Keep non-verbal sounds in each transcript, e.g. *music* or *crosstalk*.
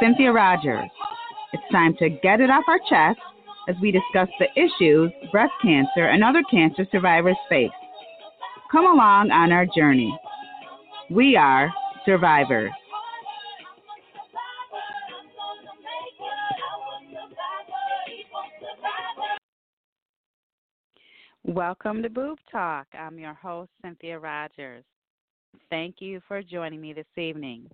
Cynthia Rogers. It's time to get it off our chest as we discuss the issues breast cancer and other cancer survivors face. Come along on our journey. We are survivors. Welcome to Boob Talk. I'm your host, Cynthia Rogers. Thank you for joining me this evening.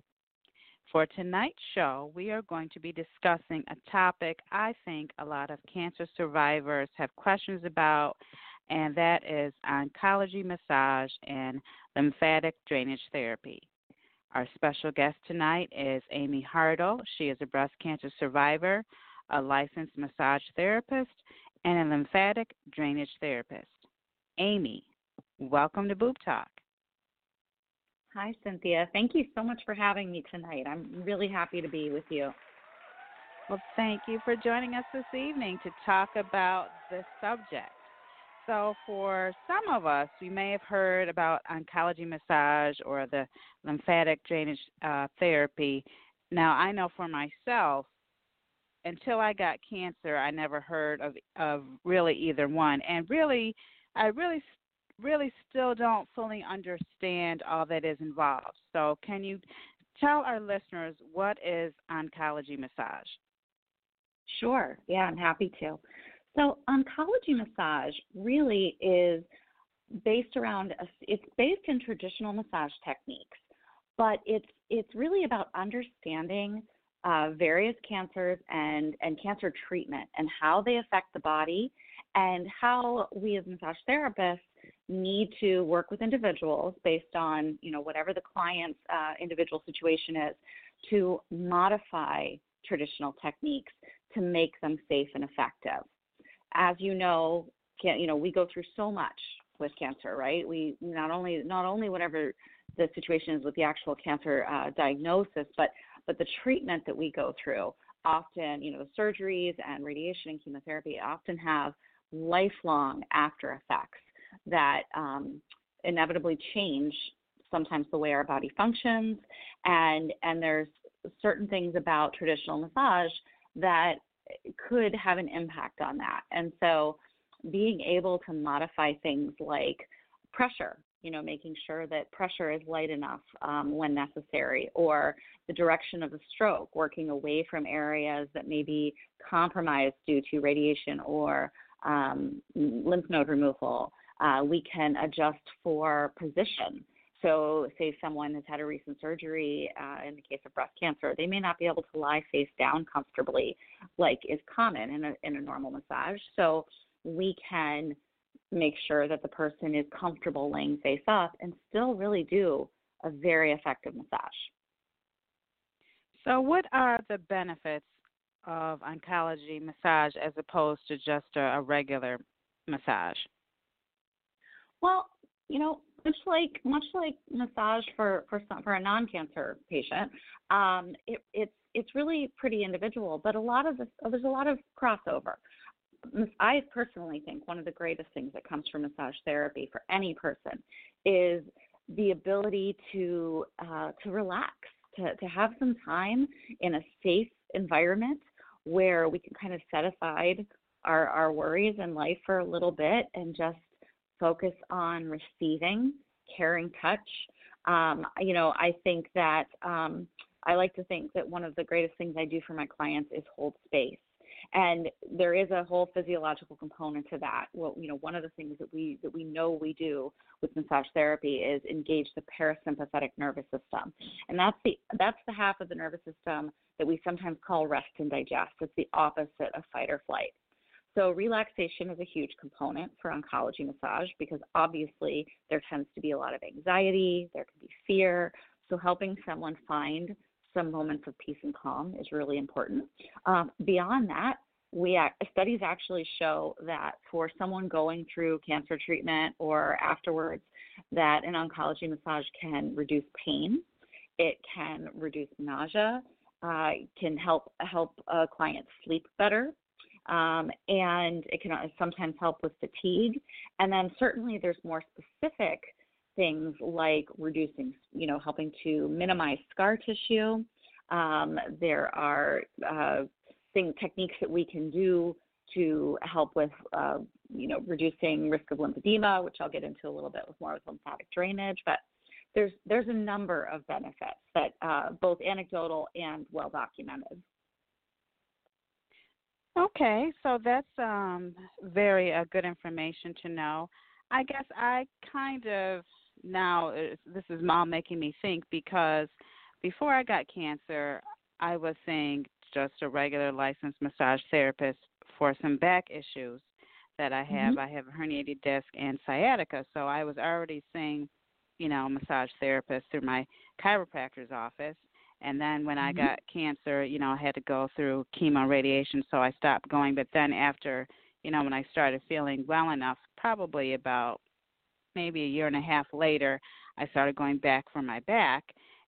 For tonight's show, we are going to be discussing a topic I think a lot of cancer survivors have questions about, and that is oncology massage and lymphatic drainage therapy. Our special guest tonight is Amy Hartl. She is a breast cancer survivor, a licensed massage therapist, and a lymphatic drainage therapist. Amy, welcome to Boob Talk. Hi, Cynthia. Thank you so much for having me tonight. I'm really happy to be with you. Well, thank you for joining us this evening to talk about this subject. So, for some of us, we may have heard about oncology massage or the lymphatic drainage uh, therapy. Now, I know for myself, until I got cancer, I never heard of of really either one, and really, I really, really still don't fully understand all that is involved. So, can you tell our listeners what is oncology massage? Sure. Yeah, I'm happy to. So, oncology massage really is based around a, it's based in traditional massage techniques, but it's it's really about understanding uh, various cancers and and cancer treatment and how they affect the body and how we as massage therapists need to work with individuals based on you know whatever the client's uh, individual situation is to modify traditional techniques to make them safe and effective as you know, can, you know, we go through so much with cancer, right? We not only not only whatever the situation is with the actual cancer uh, diagnosis, but but the treatment that we go through. Often, you know, the surgeries and radiation and chemotherapy often have lifelong after effects that um, inevitably change sometimes the way our body functions, and and there's certain things about traditional massage that could have an impact on that. And so being able to modify things like pressure, you know, making sure that pressure is light enough um, when necessary, or the direction of the stroke, working away from areas that may be compromised due to radiation or um, lymph node removal. Uh, we can adjust for position so, say someone has had a recent surgery, uh, in the case of breast cancer, they may not be able to lie face down comfortably, like is common in a in a normal massage. So, we can make sure that the person is comfortable laying face up and still really do a very effective massage. So, what are the benefits of oncology massage as opposed to just a, a regular massage? Well, you know, much like much like massage for for some, for a non-cancer patient, um, it, it's it's really pretty individual. But a lot of this, there's a lot of crossover. I personally think one of the greatest things that comes from massage therapy for any person is the ability to uh, to relax, to to have some time in a safe environment where we can kind of set aside our our worries in life for a little bit and just focus on receiving, caring touch. Um, you know, I think that um, I like to think that one of the greatest things I do for my clients is hold space. And there is a whole physiological component to that. Well, you know, one of the things that we that we know we do with massage therapy is engage the parasympathetic nervous system, and that's the that's the half of the nervous system that we sometimes call rest and digest. It's the opposite of fight or flight. So, relaxation is a huge component for oncology massage because obviously there tends to be a lot of anxiety, there can be fear. So, helping someone find some moments of peace and calm is really important. Um, beyond that, we studies actually show that for someone going through cancer treatment or afterwards, that an oncology massage can reduce pain, it can reduce nausea, uh, can help help a client sleep better, um, and it can sometimes help with fatigue. And then certainly there's more specific things like reducing, you know, helping to minimize scar tissue. Um, there are uh, thing, techniques that we can do to help with, uh, you know, reducing risk of lymphedema, which I'll get into a little bit with more with lymphatic drainage. But there's there's a number of benefits that uh, both anecdotal and well documented. Okay, so that's um, very uh, good information to know. I guess I kind of now uh, this is mom making me think because before I got cancer, I was seeing just a regular licensed massage therapist for some back issues that I have. Mm-hmm. I have a herniated disc and sciatica, so I was already seeing, you know, massage therapist through my chiropractor's office. And then when mm-hmm. I got cancer, you know, I had to go through chemo radiation, so I stopped going. But then after, you know, when I started feeling well enough, probably about maybe a year and a half later, I started going back for my back.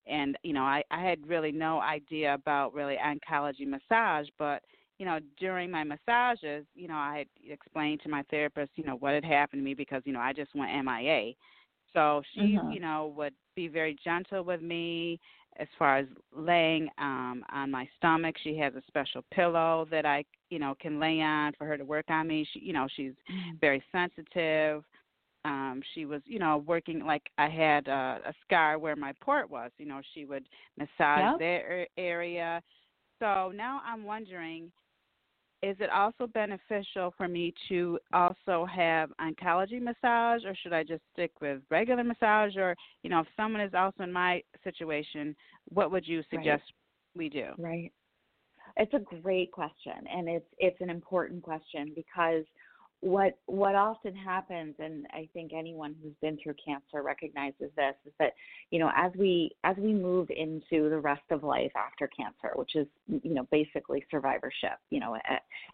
And, you know, I, I had really no idea about really oncology massage, but, you know, during my massages, you know, I had explained to my therapist, you know, what had happened to me because, you know, I just went MIA. So she, mm-hmm. you know, would be very gentle with me as far as laying um on my stomach. She has a special pillow that i you know can lay on for her to work on me. She you know she's mm-hmm. very sensitive. Um she was you know working like i had a, a scar where my port was. You know she would massage yep. that area. So now i'm wondering is it also beneficial for me to also have oncology massage or should I just stick with regular massage? Or you know if someone is also in my situation what would you suggest right. we do? Right. It's a great question and it's it's an important question because what what often happens and i think anyone who's been through cancer recognizes this is that you know as we as we move into the rest of life after cancer which is you know basically survivorship you know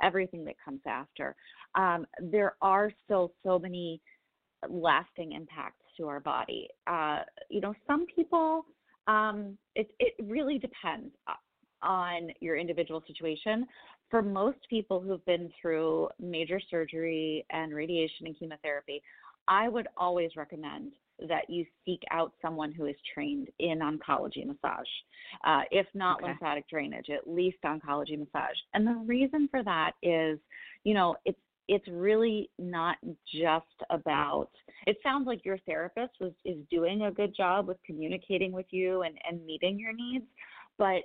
everything that comes after um, there are still so many lasting impacts to our body. Uh, you know some people um, it it really depends uh, on your individual situation for most people who've been through major surgery and radiation and chemotherapy, I would always recommend that you seek out someone who is trained in oncology massage. Uh, if not okay. lymphatic drainage, at least oncology massage. And the reason for that is, you know, it's it's really not just about it sounds like your therapist was is doing a good job with communicating with you and, and meeting your needs but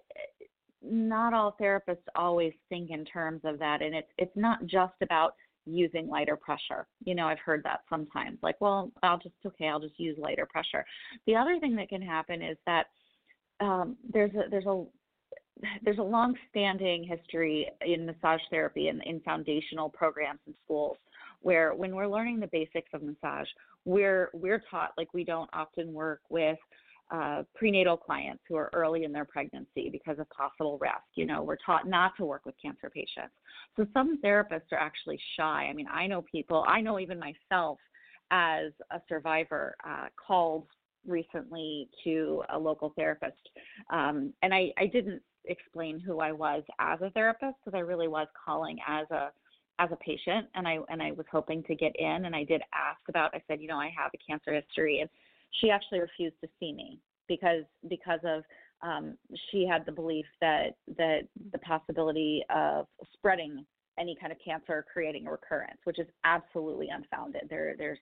not all therapists always think in terms of that and it's it's not just about using lighter pressure. You know, I've heard that sometimes like, well, I'll just okay, I'll just use lighter pressure. The other thing that can happen is that um, there's a there's a there's a long-standing history in massage therapy and in foundational programs in schools where when we're learning the basics of massage, we're we're taught like we don't often work with uh, prenatal clients who are early in their pregnancy because of possible risk. You know, we're taught not to work with cancer patients. So some therapists are actually shy. I mean, I know people, I know even myself as a survivor uh, called recently to a local therapist. Um, and I, I didn't explain who I was as a therapist because I really was calling as a as a patient and I and I was hoping to get in and I did ask about I said, you know, I have a cancer history and she actually refused to see me because because of um, she had the belief that that the possibility of spreading any kind of cancer creating a recurrence, which is absolutely unfounded. There there's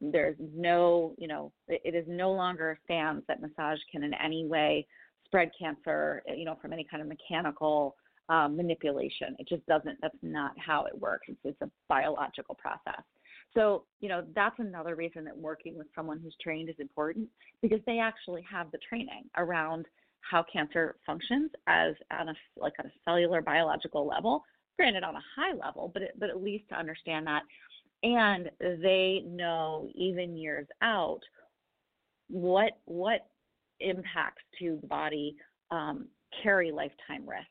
there's no you know it, is no longer stands that massage can in any way spread cancer you know from any kind of mechanical um, manipulation. It just doesn't. That's not how it works. It's, it's a biological process. So, you know, that's another reason that working with someone who's trained is important because they actually have the training around how cancer functions as on a like on a cellular biological level granted on a high level, but it, but at least to understand that, and they know even years out what what impacts to the body um, carry lifetime risks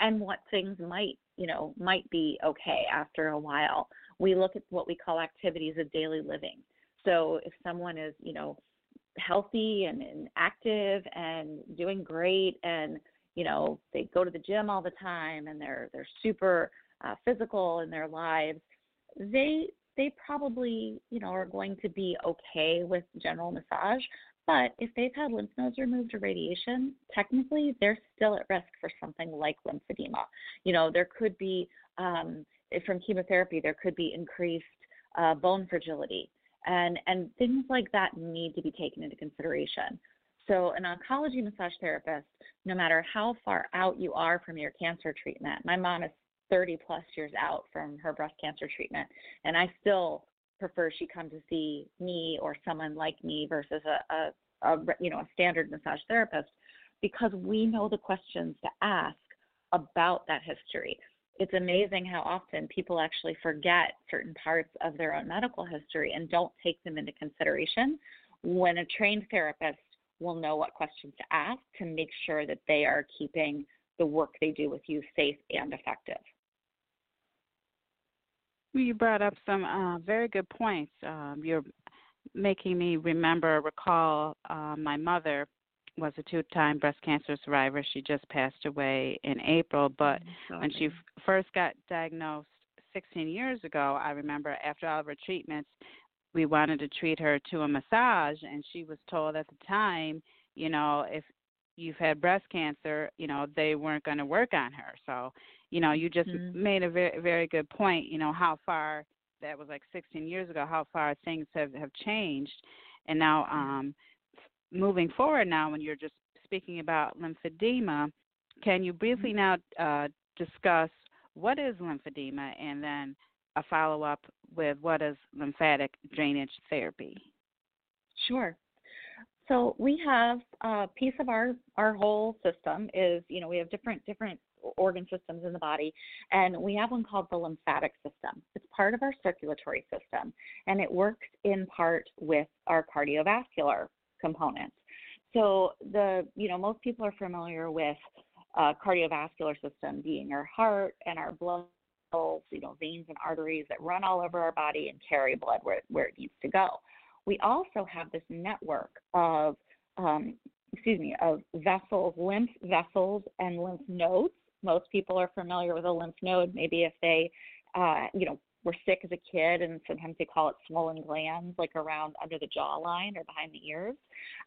and what things might you know might be okay after a while. We look at what we call activities of daily living. So if someone is you know healthy and, and active and doing great and you know they go to the gym all the time and they're they're super uh, physical in their lives they they probably you know are going to be okay with general massage but if they've had lymph nodes removed or radiation technically they're still at risk for something like lymphedema you know there could be um, from chemotherapy there could be increased uh, bone fragility and and things like that need to be taken into consideration so, an oncology massage therapist, no matter how far out you are from your cancer treatment, my mom is 30 plus years out from her breast cancer treatment, and I still prefer she come to see me or someone like me versus a, a, a you know a standard massage therapist because we know the questions to ask about that history. It's amazing how often people actually forget certain parts of their own medical history and don't take them into consideration when a trained therapist will know what questions to ask to make sure that they are keeping the work they do with you safe and effective. You brought up some uh, very good points. Um, you're making me remember, recall uh, my mother was a two-time breast cancer survivor. She just passed away in April, but when she f- first got diagnosed 16 years ago, I remember after all of her treatments, we wanted to treat her to a massage and she was told at the time you know if you've had breast cancer you know they weren't going to work on her so you know you just mm-hmm. made a very very good point you know how far that was like 16 years ago how far things have have changed and now um moving forward now when you're just speaking about lymphedema can you briefly now uh discuss what is lymphedema and then a follow up with what is lymphatic drainage therapy? Sure. So we have a piece of our our whole system is you know we have different different organ systems in the body and we have one called the lymphatic system. It's part of our circulatory system and it works in part with our cardiovascular components. So the you know most people are familiar with uh, cardiovascular system being our heart and our blood vessels, you know, veins and arteries that run all over our body and carry blood where, where it needs to go. We also have this network of, um, excuse me, of vessels, lymph vessels, and lymph nodes. Most people are familiar with a lymph node. Maybe if they, uh, you know, were sick as a kid, and sometimes they call it swollen glands, like around under the jawline or behind the ears.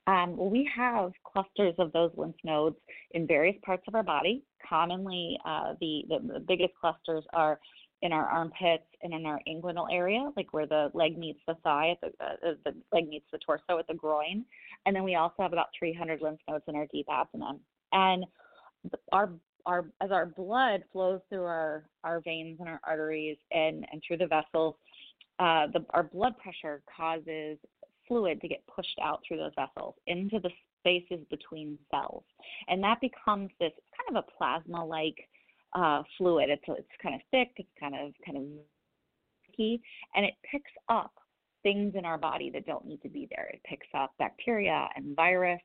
Um, we have clusters of those lymph nodes in various parts of our body. Commonly, uh, the, the, the biggest clusters are in our armpits and in our inguinal area, like where the leg meets the thigh, at the, uh, the leg meets the torso at the groin. And then we also have about 300 lymph nodes in our deep abdomen. And our our as our blood flows through our our veins and our arteries and and through the vessels, uh, the our blood pressure causes fluid to get pushed out through those vessels into the spaces between cells, and that becomes this kind of a plasma-like uh, fluid. It's it's kind of thick, it's kind of kind of sticky, and it picks up things in our body that don't need to be there. It picks up bacteria and virus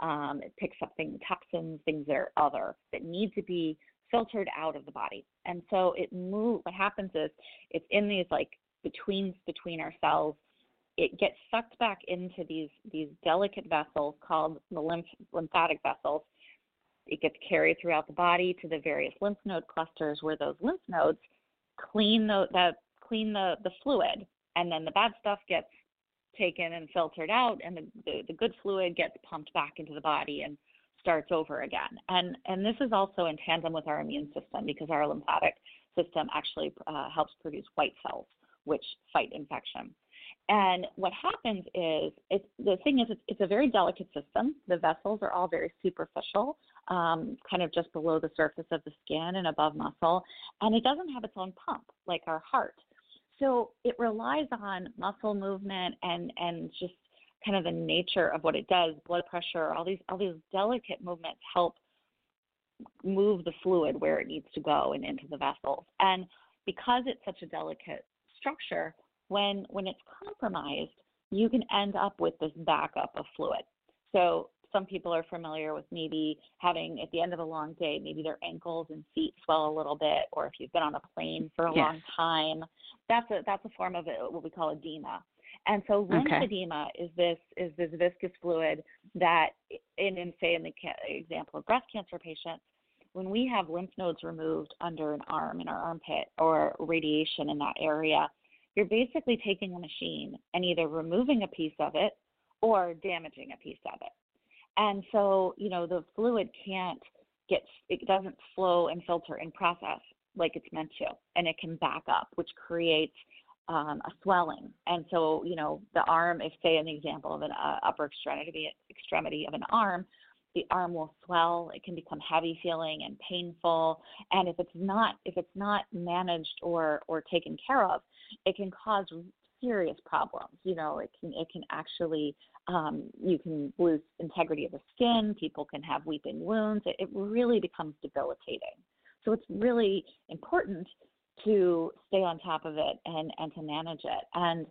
um, it picks up things, toxins, things that are other that need to be filtered out of the body. And so it. What happens is it's in these like betweens between our cells. It gets sucked back into these these delicate vessels called the lymph, lymphatic vessels. It gets carried throughout the body to the various lymph node clusters where those lymph nodes clean the, the clean the, the fluid and then the bad stuff gets taken and filtered out and the, the, the good fluid gets pumped back into the body and starts over again. And and this is also in tandem with our immune system because our lymphatic system actually uh, helps produce white cells which fight infection. And what happens is, it's, the thing is, it's, it's, a very delicate system. The vessels are all very superficial, um, kind of just below the surface of the skin and above muscle, and it doesn't have its own pump like our heart. So it relies on muscle movement and and just kind of the nature of what it does, blood pressure, all these all these delicate movements help move the fluid where it needs to go and into the vessels. And because it's such a delicate structure, when when it's compromised, you can end up with this backup of fluid. So some people are familiar with maybe having at the end of a long day, maybe their ankles and feet swell a little bit, or if you've been on a plane for a yes. long time, that's a that's a form of what we call edema. And so lymphedema okay. is this is this viscous fluid that, in, in say in the example of breast cancer patients, when we have lymph nodes removed under an arm in our armpit or radiation in that area, you're basically taking a machine and either removing a piece of it or damaging a piece of it. And so, you know, the fluid can't get, it doesn't flow and filter and process like it's meant to, and it can back up, which creates um, a swelling. And so, you know, the arm, if say an example of an uh, upper extremity extremity of an arm, the arm will swell. It can become heavy feeling and painful. And if it's not if it's not managed or or taken care of, it can cause serious problems. You know, it can it can actually um, you can lose integrity of the skin. People can have weeping wounds. It, it really becomes debilitating. So it's really important to stay on top of it and and to manage it. And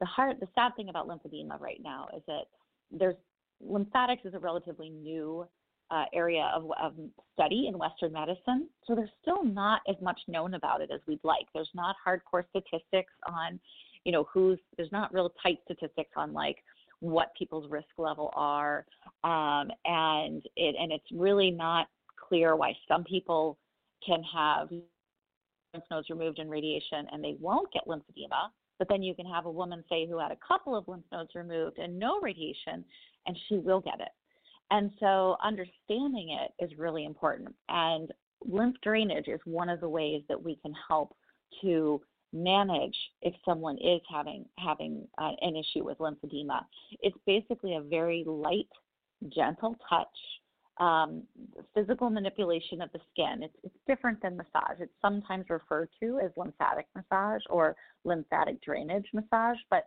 the hard the sad thing about lymphedema right now is that there's lymphatics is a relatively new uh, area of, of study in Western medicine, so there's still not as much known about it as we'd like. There's not hardcore statistics on, you know, who's there's not real tight statistics on like what people's risk level are, um, and it and it's really not clear why some people can have lymph nodes removed in radiation and they won't get lymphedema, but then you can have a woman say who had a couple of lymph nodes removed and no radiation, and she will get it. And so understanding it is really important. And lymph drainage is one of the ways that we can help to manage if someone is having having uh, an issue with lymphedema. It's basically a very light, gentle touch, um, physical manipulation of the skin. It's, it's different than massage. It's sometimes referred to as lymphatic massage or lymphatic drainage massage, but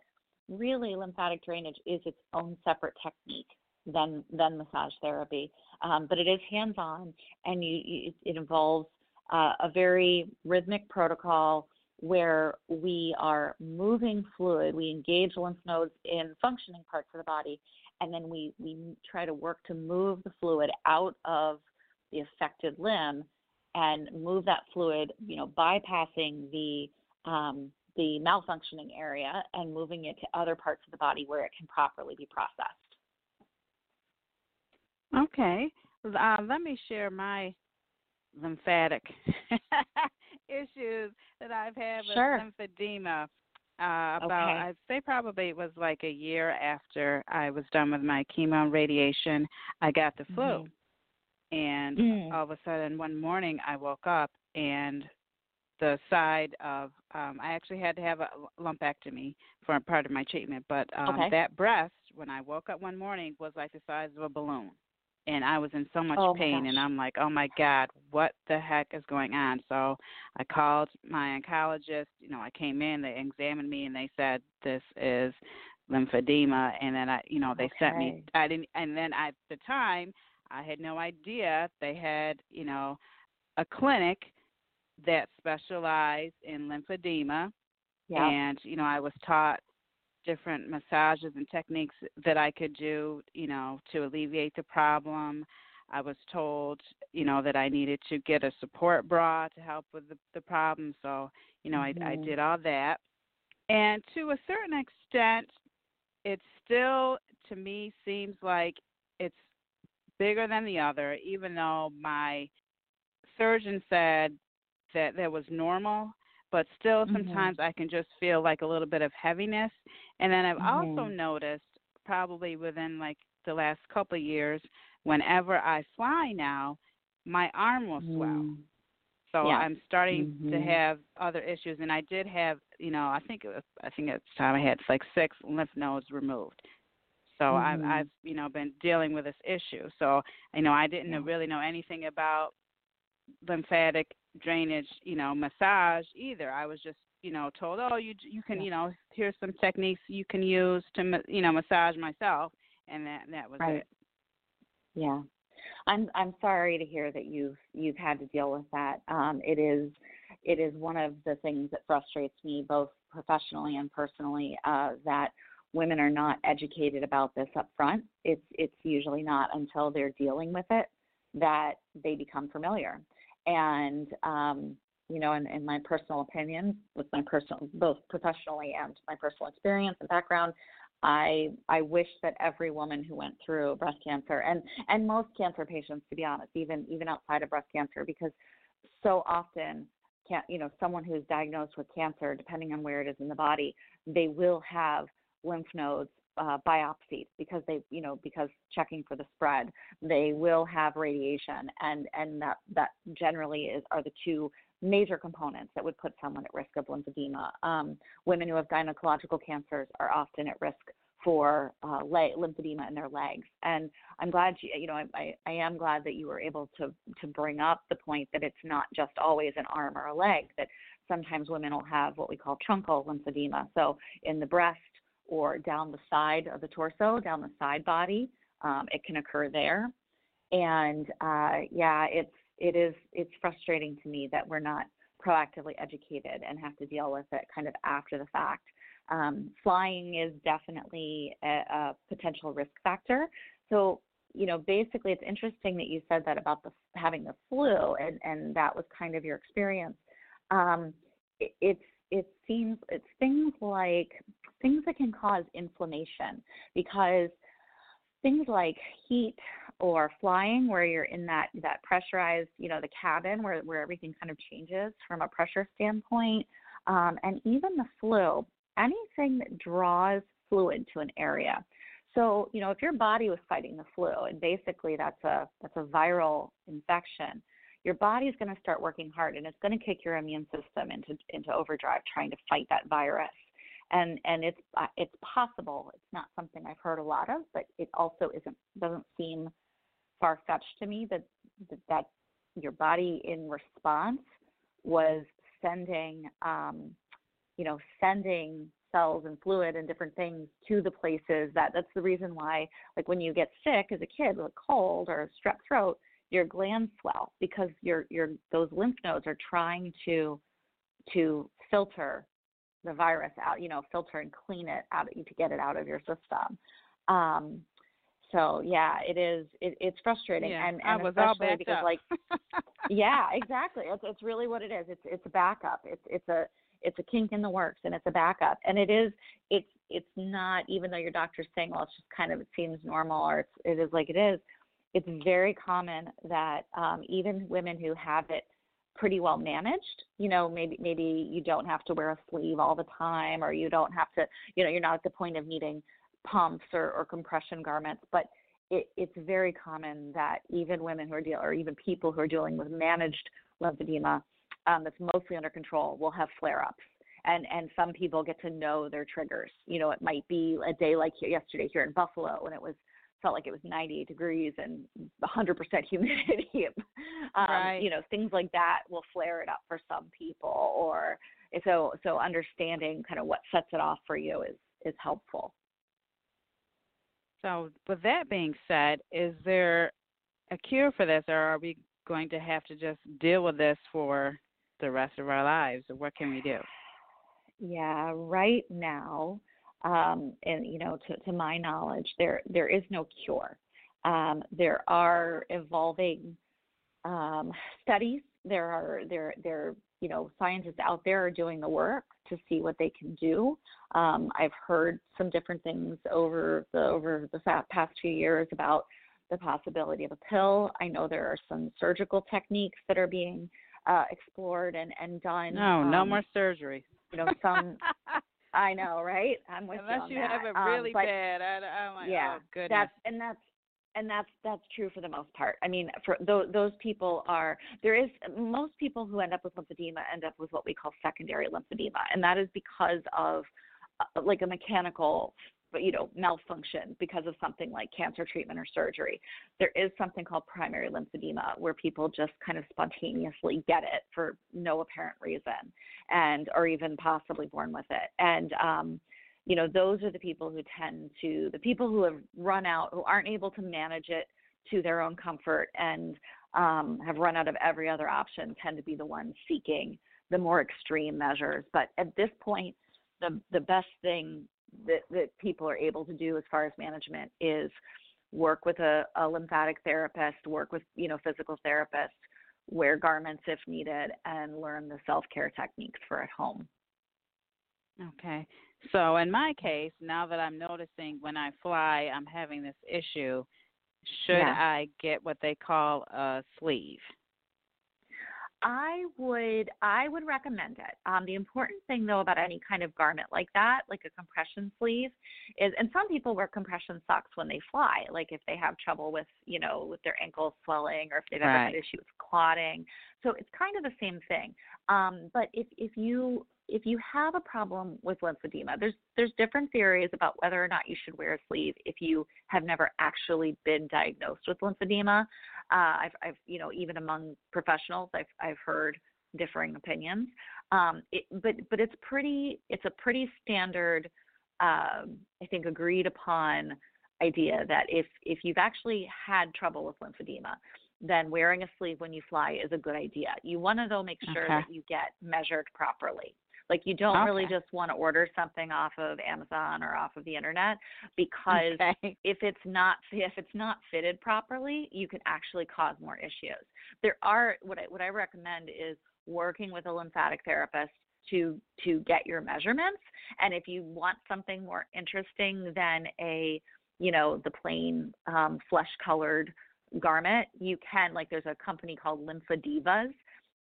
really lymphatic drainage is its own separate technique than than massage therapy. Um, but it is hands-on, and you, you, it involves uh, a very rhythmic protocol where we are moving fluid. We engage lymph nodes in functioning parts of the body, and then we we try to work to move the fluid out of the affected limb and move that fluid, you know, bypassing the um, the malfunctioning area and moving it to other parts of the body where it can properly be processed. Okay. Uh, let me share my lymphatic *laughs* issues that I've had with sure. lymphedema. Uh, about okay. I'd say probably it was like a year after I was done with my chemo and radiation, I got the flu. Mm-hmm. And mm. all of a sudden one morning I woke up and the side of um I actually had to have a lumpectomy for a part of my treatment, but um okay. that breast when I woke up one morning was like the size of a balloon. And I was in so much oh pain and. I'm like, "Oh my god, what the heck is going on?" So I called my oncologist, you know, I came in, they examined me and they said this is lymphedema and then I, you know, they okay. sent me I didn't and then at the time I had no idea they had, you know, a clinic that specialized in lymphedema. Yeah. And, you know, I was taught different massages and techniques that I could do, you know, to alleviate the problem. I was told, you know, that I needed to get a support bra to help with the, the problem. So, you know, mm-hmm. I, I did all that. And to a certain extent, it still, to me, seems like it's bigger than the other, even though my surgeon said that that was normal but still Mm-hmm. sometimes I can just feel like a little bit of heaviness. And then I've Mhm. also noticed probably within like the last couple of years, whenever I fly now, my arm will swell. Mm. So Yeah. I'm starting to Mhm. have other issues, and I did have, you know, I think it was, I think at the time I had like six lymph nodes removed. So. I've, I've, you know, been dealing with this issue. So you know, I didn't Yeah. really know anything about lymphatic drainage, you know, massage either. I was just, you know, told, oh, you you can, you know, here's some techniques you can use to, you know, massage myself, and that that was Right. it. Yeah. I'm I'm sorry to hear that you've you've had to deal with that. Um, it is it is one of the things that frustrates me both professionally and personally uh, that women are not educated about this up front. It's it's usually not until they're dealing with it that they become familiar. And um, you know, in, in my personal opinion, with my personal both professionally and my personal experience and background, I I wish that every woman who went through breast cancer and and most cancer patients, to be honest, even even outside of breast cancer, because so often can you know someone who's diagnosed with cancer, depending on where it is in the body, they will have lymph nodes uh, biopsied because they you know because checking for the spread. They will have radiation and and that that generally is are the two major components that would put someone at risk of lymphedema. Um, women who have gynecological cancers are often at risk for uh, lymphedema in their legs. And I'm glad you, you know, I, I, I am glad that you were able to to bring up the point that it's not just always an arm or a leg. That sometimes women will have what we call truncal lymphedema. So in the breast or down the side of the torso, down the side body, um, it can occur there. And uh, yeah, it's it is it's frustrating to me that we're not proactively educated and have to deal with it kind of after the fact. Um, flying is definitely a, a potential risk factor. So you know, basically, it's interesting that you said that about the having the flu, and and that was kind of your experience. Um, it, it's it seems it's things like things that can cause inflammation because things like heat or flying where you're in that that pressurized you know the cabin where where everything kind of changes from a pressure standpoint. Um, and even the flu anything that draws fluid to an area. So you know if your body was fighting the flu and basically that's a that's a viral infection your body is going to start working hard and it's going to kick your immune system into into overdrive trying to fight that virus. And and it's uh, it's possible. It's not something I've heard a lot of, but it also isn't doesn't seem far fetched to me that, that that your body in response was sending um, you know sending cells and fluid and different things to the places that that's the reason why like when you get sick as a kid with a cold or a strep throat your glands swell because your your those lymph nodes are trying to to filter the virus out, you know, filter and clean it out to get it out of your system. Um, so yeah, it is. It, it's frustrating, yeah, and, and especially because up. like, *laughs* yeah, exactly. It's it's really what it is. It's it's a backup. It's it's a it's a kink in the works, and it's a backup. And it is. It's it's not. Even though your doctor's saying, well, it's just kind of it seems normal, or it's it is like it is. It's very common that um, even women who have it pretty well managed. You know, maybe maybe you don't have to wear a sleeve all the time, or you don't have to, you know, you're not at the point of needing pumps or, or compression garments. But it, it's very common that even women who are dealing, or even people who are dealing with managed lymphedema um, that's mostly under control, will have flare-ups. And and some people get to know their triggers. You know, it might be a day like yesterday here in Buffalo when it was felt like it was 98 degrees and 100% *laughs* humidity. um, right. You know, things like that will flare it up for some people. Or so so understanding kind of what sets it off for you is is helpful. So, with that being said, is there a cure for this, or are we going to have to just deal with this for the rest of our lives, what can we do? Yeah, right now, um, and you know, to, to my knowledge, there there is no cure. Um, there are evolving um, studies. There are there there you know scientists out there are doing the work to see what they can do. Um, I've heard some different things over the over the past few years about the possibility of a pill. I know there are some surgical techniques that are being uh, explored and and done. No, no um, more surgery. You know, some *laughs* I know, right? I'm with Unless you. Unless you, have it Um, really but bad. I, I'm like, yeah, oh goodness. that's and that's and that's that's true for the most part. I mean, for those those people are there is most people who end up with lymphedema end up with what we call secondary lymphedema, and that is because of uh, like a mechanical you know malfunction because of something like cancer treatment or surgery there is something called primary lymphedema where people just kind of spontaneously get it for no apparent reason and or even possibly born with it and um you know those are the people who tend to the people who have run out who aren't able to manage it to their own comfort and um, have run out of every other option tend to be the ones seeking the more extreme measures. But at this point, the the best thing that, that people are able to do as far as management is work with a, a lymphatic therapist, work with you know physical therapists, wear garments if needed, and learn the self care techniques for at home. Okay. So in my case, now that I'm noticing when I fly, I'm having this issue. Should Yeah. I get what they call a sleeve? I would I would recommend it. Um, the important thing though about any kind of garment like that, like a compression sleeve, is and some people wear compression socks when they fly, like if they have trouble with you know with their ankles swelling or if they've ever had issue with clotting. So it's kind of the same thing. Um, but if if you if you have a problem with lymphedema, there's there's different theories about whether or not you should wear a sleeve if you have never actually been diagnosed with lymphedema. Uh, I've, I've, you know, even among professionals, I've, I've heard differing opinions. Um, it, but, but it's pretty, it's a pretty standard, um, I think, agreed upon idea that if, if you've actually had trouble with lymphedema, then wearing a sleeve when you fly is a good idea. You want to though make sure Okay. that you get measured properly. Like you don't really just want to order something off of Amazon or off of the internet because Okay. if it's not if it's not fitted properly, you can actually cause more issues. There are what I what I recommend is working with a lymphatic therapist to to get your measurements and if you want something more interesting than a you know the plain um, flesh colored garment you can like there's a company called LympheDIVAs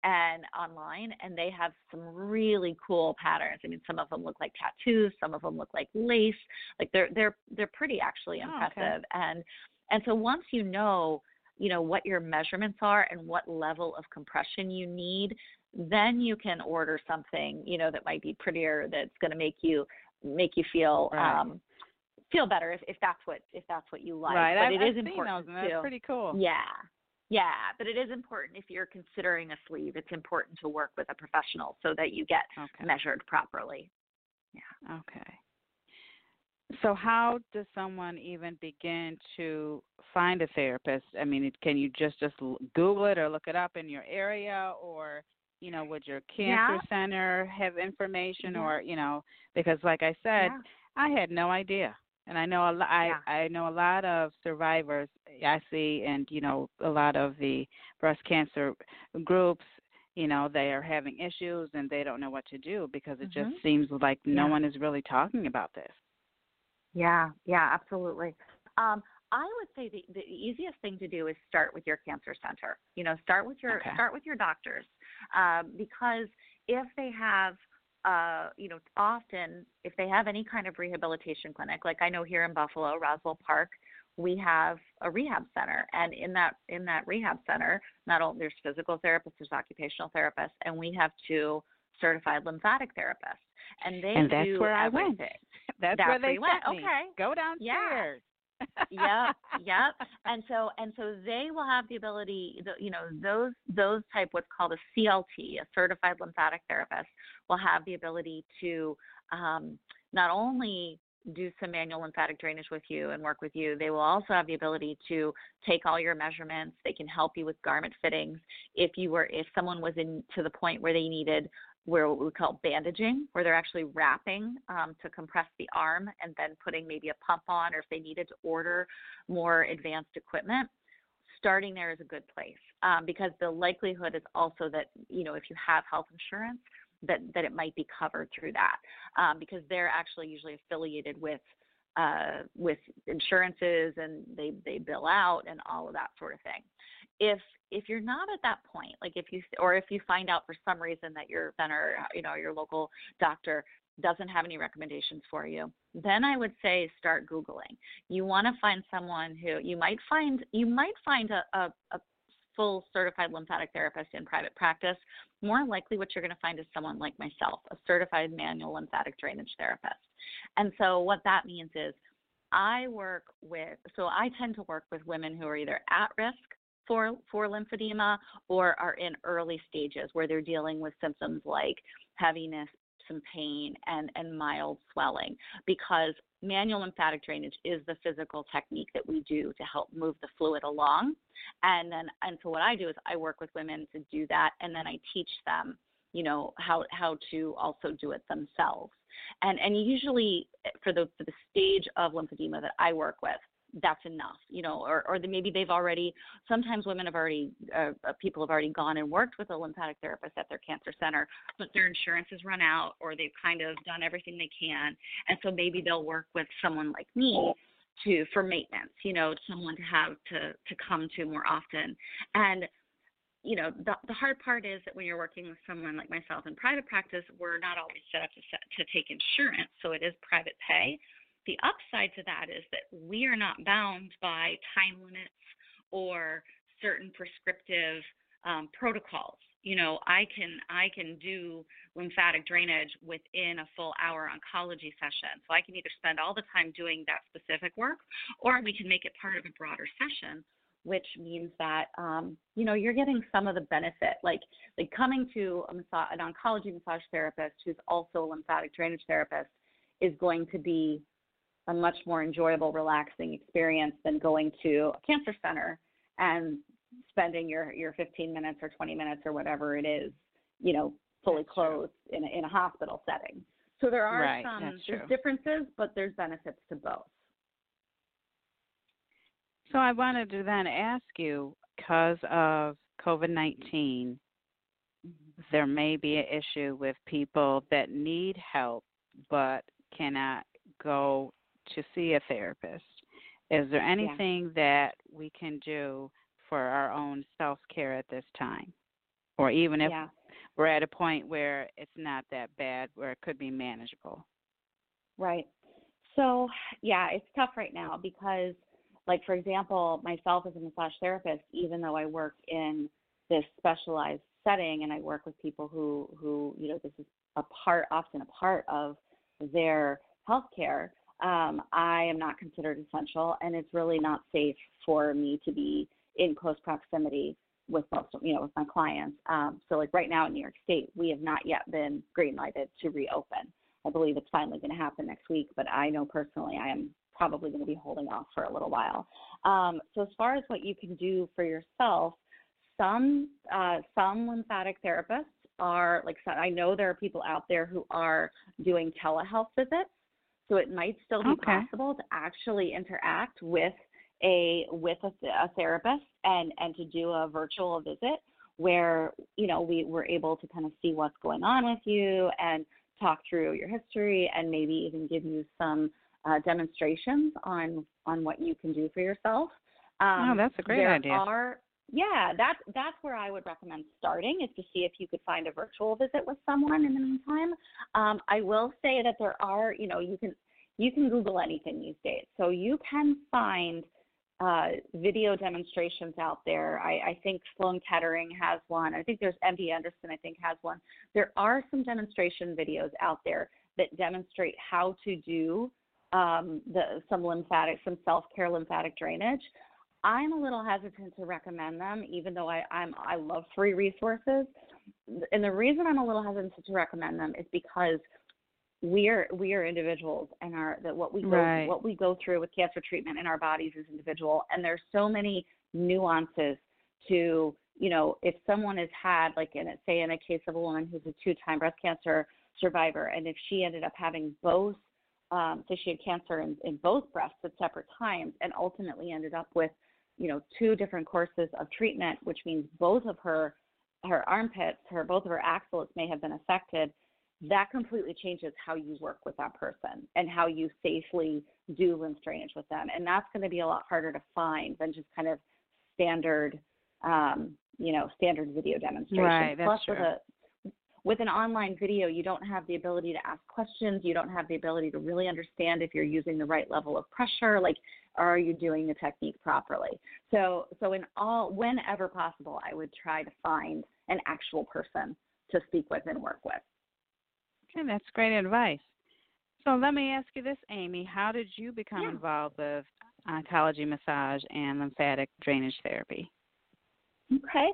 and online and they have some really cool patterns i mean some of them look like tattoos some of them look like lace like they're they're they're pretty actually Oh, impressive okay. and and so once you know you know what your measurements are and what level of compression you need then you can order something you know that might be prettier that's going to make you make you feel Right. um feel better if, if that's what if that's what you like right. but I've, it I've is seen those, and that's too pretty cool. yeah yeah but it is important if you're considering a sleeve it's important to work with a professional so that you get Okay. measured properly Yeah. Okay. So, how does someone even begin to find a therapist? I mean, can you just just Google it or look it up in your area, or you know, would your cancer Yeah. center have information, Yeah. or you know, because like I said, yeah I had no idea, and I know a lot. I Yeah. I know a lot of survivors. I see, and you know, a lot of the breast cancer groups. You know, they are having issues and they don't know what to do because it just Mhm. seems like no Yeah. one is really talking about this. Yeah, yeah, absolutely. Um, I would say the, the easiest thing to do is start with your cancer center. You know, start with your Okay. start with your doctors, um, because if they have, uh, you know, often if they have any kind of rehabilitation clinic, like I know here in Buffalo, Roswell Park, we have a rehab center, and in that in that rehab center, not only there's physical therapists, there's occupational therapists, and we have two certified lymphatic therapists, and they And that's do where I went. everything. *laughs* That's, That's where they went. me. Okay. Go downstairs. Yep, *laughs* yep. And so and so they will have the ability, you know, those those type what's called a CLT, a certified lymphatic therapist, will have the ability to um, not only do some manual lymphatic drainage with you and work with you. They will also have the ability to take all your measurements. They can help you with garment fittings. If you were if someone was in to the point where they needed where what we call bandaging, where they're actually wrapping um, to compress the arm and then putting maybe a pump on, or if they needed to order more advanced equipment, starting there is a good place um, because the likelihood is also that you know if you have health insurance, that that it might be covered through that um, because they're actually usually affiliated with uh, with insurances and they they bill out and all of that sort of thing. If if you're not at that point, like if you or if you find out for some reason that your center, uh, you know, your local doctor doesn't have any recommendations for you, then I would say start googling. You want to find someone who you might find you might find a, a, a full certified lymphatic therapist in private practice. More likely, what you're going to find is someone like myself, a certified manual lymphatic drainage therapist. And so, what that means is I work with, so I tend to work with women who are either at risk for, for lymphedema or are in early stages where they're dealing with symptoms like heaviness, some pain, and, and mild swelling. Because manual lymphatic drainage is the physical technique that we do to help move the fluid along. And then, and so what I do is I work with women to do that, and then I teach them, you know, how how to also do it themselves. And and usually eh, for the for the stage of lymphedema that I work with, that's enough, you know, or, or the, maybe they've already, sometimes women have already, uh, uh, people have already gone and worked with a lymphatic therapist at their cancer center, but their insurance has run out or they've kind of done everything they can. And so maybe they'll work with someone like me to, for maintenance, you know, someone to have to, to come to more often. And, you know, the, the hard part is that when you're working with someone like myself in private practice, we're not always set up to, set, to take insurance. So it is private pay the upside to that is that we are not bound by time limits or certain prescriptive um, protocols. You know, I can I can do lymphatic drainage within a full hour oncology session. So I can either spend all the time doing that specific work, or we can make it part of a broader session which means that um, you know you're getting some of the benefit, like like coming to a massage, an oncology massage therapist who's also a lymphatic drainage therapist is going to be a much more enjoyable, relaxing experience than going to a cancer center and spending your your 15 minutes or 20 minutes or whatever it is, you know, fully That's closed in a, in a hospital setting. So there are right, some differences, but there's benefits to both. So I wanted to then ask you, because of COVID 19, mm-hmm. there may be an issue with people that need help but cannot go to see a therapist. Is there anything yeah. that we can do for our own self care at this time? Or even if yeah. we're at a point where it's not that bad, where it could be manageable? Right. So, yeah, it's tough right now because, like, for example, myself as a massage therapist, even though I work in this specialized setting and I work with people who, who you know, this is a part, often a part of their healthcare, um, I am not considered essential, and it's really not safe for me to be in close proximity with most, you know, with my clients. Um, so, like right now in New York State, we have not yet been green lighted to reopen. I believe it's finally going to happen next week, but I know personally I am probably going to be holding off for a little while. Um, so, as far as what you can do for yourself, some uh, some lymphatic therapists are like I know there are people out there who are doing telehealth visits so it might still be okay. possible to actually interact with a with a, a therapist and and to do a virtual visit where you know we were able to kind of see what's going on with you and talk through your history and maybe even give you some uh, demonstrations on on what you can do for yourself. Um, oh, that's a great there idea. Are, yeah, that's that's where I would recommend starting is to see if you could find a virtual visit with someone in the meantime. Um, I will say that there are, you know, you can you can Google anything these days, so you can find uh, video demonstrations out there. I, I think Sloan Kettering has one. I think there's MD Anderson. I think has one. There are some demonstration videos out there that demonstrate how to do um, the some lymphatic, some self care lymphatic drainage. I'm a little hesitant to recommend them, even though I, I'm I love free resources. And the reason I'm a little hesitant to recommend them is because we are we are individuals and our that what we go right. what we go through with cancer treatment in our bodies is individual and there's so many nuances to you know if someone has had like in a, say in a case of a woman who's a two time breast cancer survivor and if she ended up having both um, so she had cancer in, in both breasts at separate times and ultimately ended up with you know, two different courses of treatment, which means both of her her armpits, her both of her axils may have been affected. That completely changes how you work with that person and how you safely do lymph drainage with them. And that's going to be a lot harder to find than just kind of standard, um, you know, standard video demonstration. Right, that's Plus, true. with a with an online video, you don't have the ability to ask questions. You don't have the ability to really understand if you're using the right level of pressure. Like, are you doing the technique properly? So, so in all, whenever possible, I would try to find an actual person to speak with and work with. Okay, that's great advice. So let me ask you this, Amy. How did you become yeah. involved with oncology massage and lymphatic drainage therapy? Okay.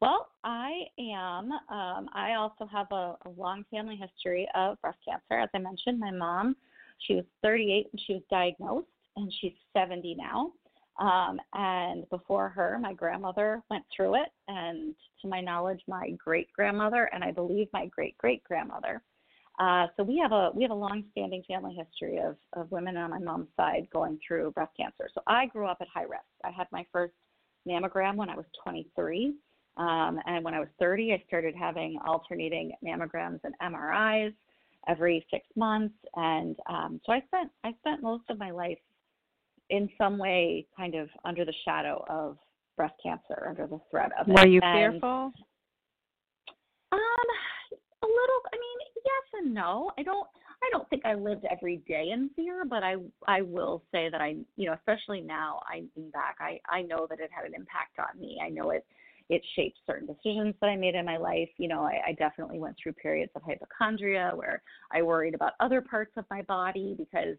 Well, I am. Um, I also have a, a, long family history of breast cancer. As I mentioned, my mom She was 38 when she was diagnosed, and she's 70 now. Um, and before her, my grandmother went through it, and to my knowledge, my great grandmother, and I believe my great great grandmother. Uh, so we have a we have a long-standing family history of of women on my mom's side going through breast cancer. So I grew up at high risk. I had my first mammogram when I was 23, um, and when I was 30, I started having alternating mammograms and MRIs every six months. And um, so I spent I spent most of my life in some way kind of under the shadow of breast cancer, under the threat of it. Were you and, fearful? Um, a little. I mean, yes and no. I don't. I don't think I lived every day in fear, but I I will say that I you know especially now I think back I I know that it had an impact on me. I know it it shaped certain decisions that I made in my life. You know, I, I definitely went through periods of hypochondria where I worried about other parts of my body because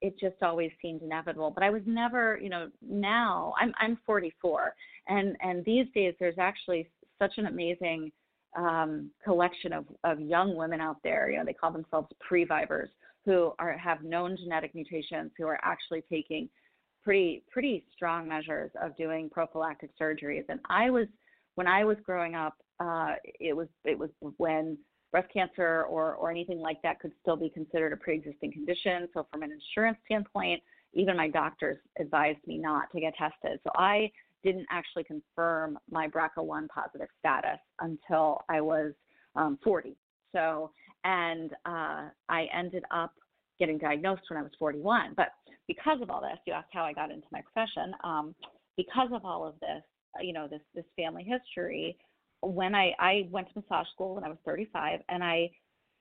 it just always seemed inevitable. But I was never, you know, now I'm I'm 44, and and these days there's actually such an amazing um, collection of of young women out there. You know, they call themselves previvors who are have known genetic mutations who are actually taking pretty pretty strong measures of doing prophylactic surgeries. And I was when I was growing up, uh, it was it was when breast cancer or or anything like that could still be considered a pre-existing condition. So from an insurance standpoint, even my doctors advised me not to get tested. So I didn't actually confirm my BRCA1 positive status until I was um, 40. So and uh, I ended up getting diagnosed when I was 41. But because of all this, you asked how I got into my profession. Um, because of all of this, uh, you know, this this family history, when I I went to massage school when I was 35, and I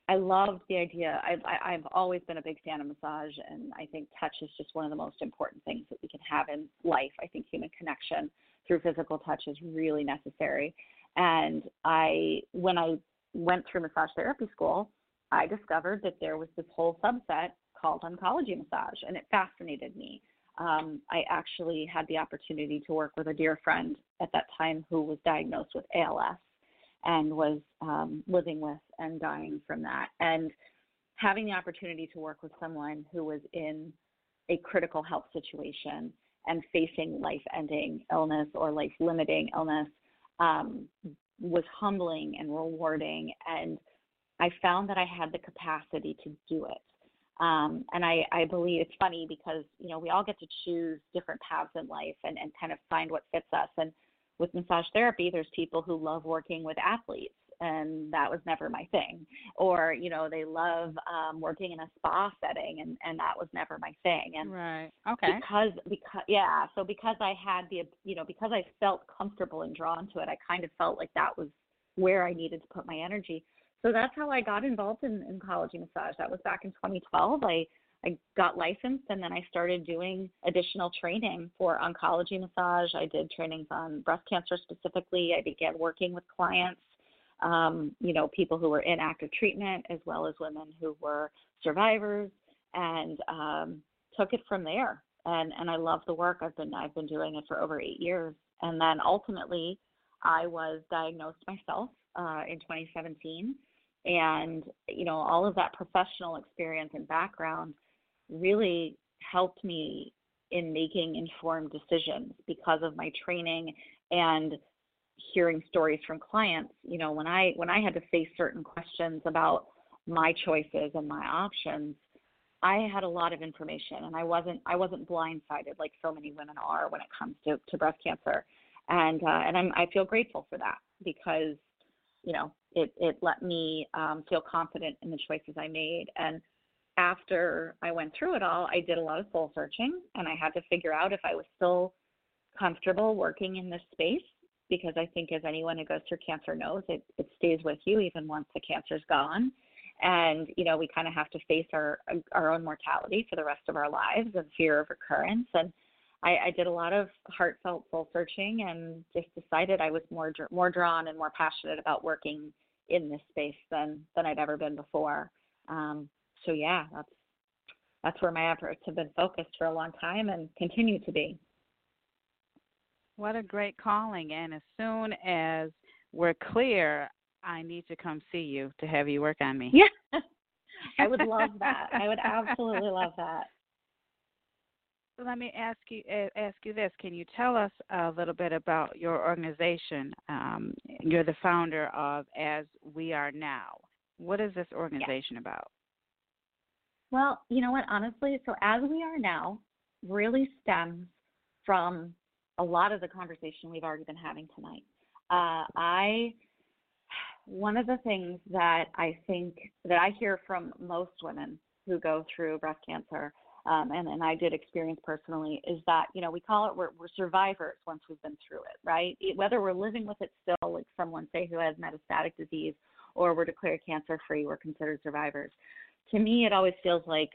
I loved the idea. I've I've always been a big fan of massage, and I think touch is just one of the most important things that we can have in life. I think human connection through physical touch is really necessary. And I when I went through massage therapy school, I discovered that there was this whole subset called oncology massage, and it fascinated me. Um, I actually had the opportunity to work with a dear friend at that time who was diagnosed with ALS and was um, living with and dying from that. And having the opportunity to work with someone who was in a critical health situation and facing life ending illness or life limiting illness um, was humbling and rewarding. And I found that I had the capacity to do it. Um, and I, I believe it's funny because, you know, we all get to choose different paths in life and, and kind of find what fits us. And with massage therapy, there's people who love working with athletes and that was never my thing. Or you know they love um working in a spa setting and and that was never my thing. And right. Okay. because because yeah so because i had the you know because i felt comfortable and drawn to it i kind of felt like that was where i needed to put my energy. So that's how I got involved in, in oncology massage. That was back in 2012. I I got licensed and then I started doing additional training for oncology massage. I did trainings on breast cancer specifically. I began working with clients, um, you know, people who were in active treatment as well as women who were survivors, and um, took it from there. And and I love the work. I've been I've been doing it for over eight years. And then ultimately, I was diagnosed myself uh, in 2017 and you know all of that professional experience and background really helped me in making informed decisions because of my training and hearing stories from clients you know when i when i had to face certain questions about my choices and my options i had a lot of information and i wasn't i wasn't blindsided like so many women are when it comes to, to breast cancer and uh, and i'm i feel grateful for that because you know, it, it let me um, feel confident in the choices I made. And after I went through it all, I did a lot of soul searching and I had to figure out if I was still comfortable working in this space because I think as anyone who goes through cancer knows, it, it stays with you even once the cancer's gone. And, you know, we kind of have to face our, our own mortality for the rest of our lives and fear of recurrence. And I, I did a lot of heartfelt soul searching and just decided I was more more drawn and more passionate about working in this space than than I'd ever been before. Um, so yeah, that's that's where my efforts have been focused for a long time and continue to be. What a great calling! And as soon as we're clear, I need to come see you to have you work on me. Yeah. *laughs* I would love that. I would absolutely love that. Let me ask you ask you this. Can you tell us a little bit about your organization? Um, you're the founder of As We Are Now. What is this organization about? Well, you know what? Honestly, so As We Are Now really stems from a lot of the conversation we've already been having tonight. Uh, I one of the things that I think that I hear from most women who go through breast cancer, um, and, and I did experience personally, is that you know we call it we're, we're survivors once we've been through it, right? It, whether we're living with it still, like someone say who has metastatic disease, or we're declared cancer free, we're considered survivors. To me, it always feels like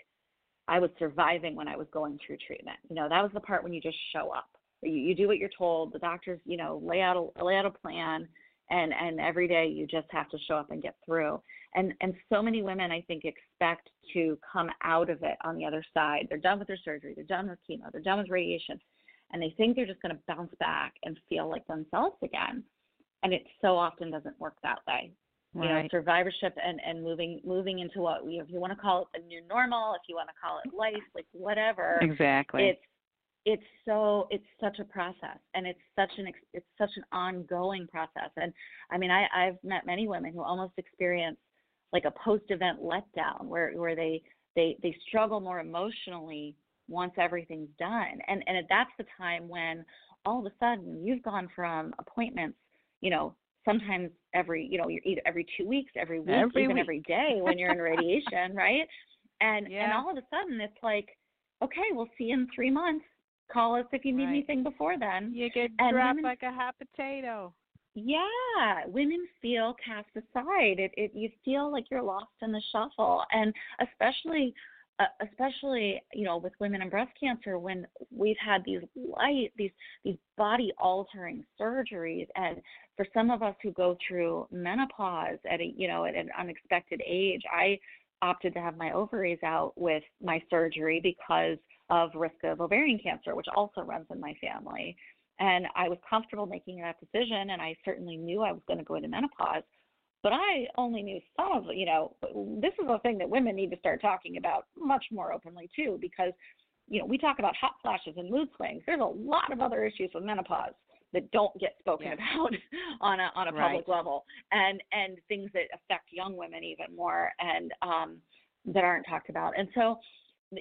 I was surviving when I was going through treatment. You know, that was the part when you just show up. You, you do what you're told. The doctors, you know, lay out a lay out a plan and and every day you just have to show up and get through. And and so many women i think expect to come out of it on the other side. They're done with their surgery. They're done with chemo. They're done with radiation. And they think they're just going to bounce back and feel like themselves again. And it so often doesn't work that way right. you know survivorship and and moving moving into what we if you want to call it the new normal if you want to call it mm-hmm. life like whatever exactly it's it's so it's such a process and it's such an it's such an ongoing process and i mean i i've met many women who almost experience like a post event letdown where where they they they struggle more emotionally once everything's done and and that's the time when all of a sudden you've gone from appointments you know sometimes every you know you're either every two weeks every week every even week. every day when you're in radiation right and yeah. and all of a sudden it's like okay we'll see you in three months Call us if you need right. anything before then. You get and dropped women, like a hot potato. Yeah, women feel cast aside. It, it you feel like you're lost in the shuffle, and especially, uh, especially you know with women and breast cancer when we've had these light these these body altering surgeries, and for some of us who go through menopause at a you know at an unexpected age, I opted to have my ovaries out with my surgery because of risk of ovarian cancer, which also runs in my family. And I was comfortable making that decision, and I certainly knew I was going to go into menopause. But I only knew some of, you know, this is a thing that women need to start talking about much more openly too, because, you know, we talk about hot flashes and mood swings. There's a lot of other issues with menopause that don't get spoken yeah. about *laughs* on a on a public right. level, and and things that affect young women even more, and um, that aren't talked about. And so,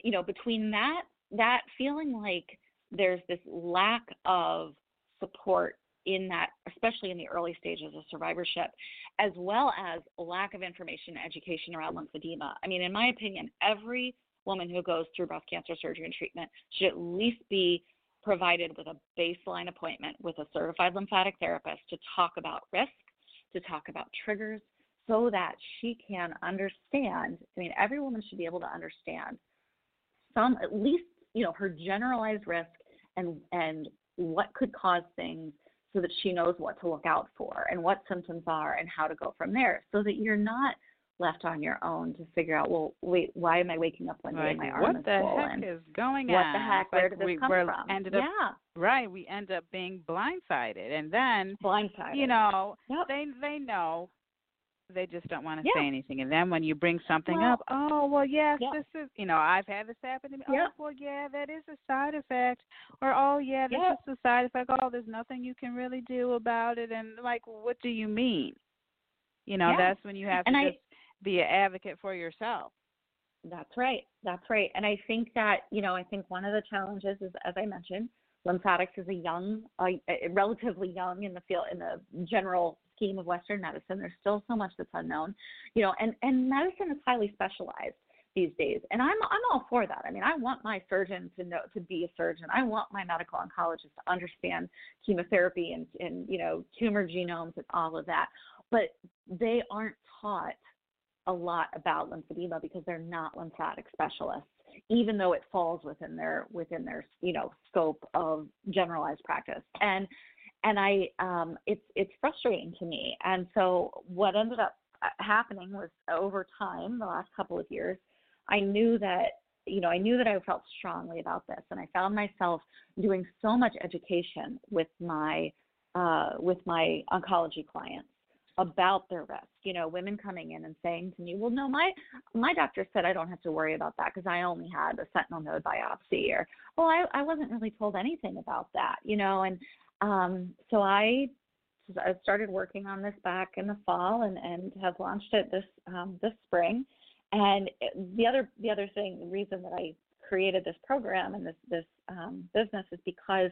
you know, between that that feeling like there's this lack of support in that, especially in the early stages of survivorship, as well as lack of information and education around lymphedema. I mean, in my opinion, every woman who goes through breast cancer surgery and treatment should at least be provided with a baseline appointment with a certified lymphatic therapist to talk about risk, to talk about triggers, so that she can understand. I mean, every woman should be able to understand some, at least you know her generalized risk and and what could cause things so that she knows what to look out for and what symptoms are and how to go from there so that you're not left on your own to figure out well wait why am i waking up one day right. and my arm what is the swollen? heck is going what on? What the heck? Where did this we, come from? ended up yeah. Right we end up being blindsided and then blindsided. you know yep. they they know they just don't want to Yeah. say anything. And then when you bring something Well, up, oh well, yes, yeah. this is you know I've had this happen to me. Yeah. Oh well, yeah, that is a side effect, or oh yeah, this is a side effect. Oh, there's nothing you can really do about it. And like, what do you mean? You know, that's when you have to I- just be an advocate for yourself. That's right. That's right. And I think that, you know, I think one of the challenges is, as I mentioned, lymphatics is a young, uh, relatively young in the field, in the general scheme of Western medicine. There's still so much that's unknown, you know, and, and medicine is highly specialized these days. And I'm, I'm all for that. I mean, I want my surgeon to know, to be a surgeon. I want my medical oncologist to understand chemotherapy and, and, you know, tumor genomes and all of that. But they aren't taught a lot about lymphedema because they're not lymphatic specialists even though it falls within their within their you know scope of generalized practice and and i um it's it's frustrating to me and so what ended up uh, happening was over time the last couple of years i knew that you know i knew that i felt strongly about this and i found myself doing so much education with my uh with my oncology clients about their risk. You know, women coming in and saying to me, "Well, no, my my doctor said I don't have to worry about that because I only had a sentinel node biopsy," or, "Well, I I wasn't really told anything about that," you know, and um, so I I started working on this back in the fall and and have launched it this um, this spring. And the other the other thing, the reason that I created this program and this this um, business is because